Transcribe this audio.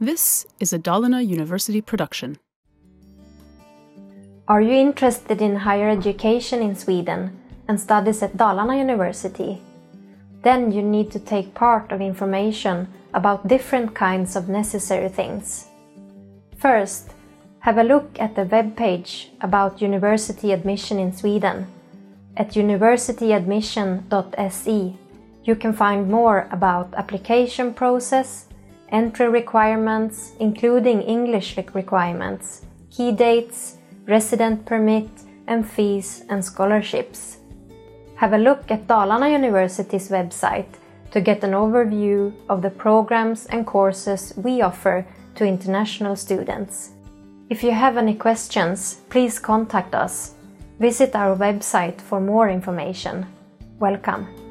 This is a Dalarna University production. Are you interested in higher education in Sweden and studies at Dalarna University? Then you need to take part of information about different kinds of necessary things. First, have a look at the webpage about university admission in Sweden. At universityadmission.se you can find more about application process, entry requirements including English requirements, key dates, resident permit and fees and scholarships. Have a look at Dalarna University's website to get an overview of the programs and courses we offer to international students. If you have any questions, please contact us. Visit our website for more information. Welcome.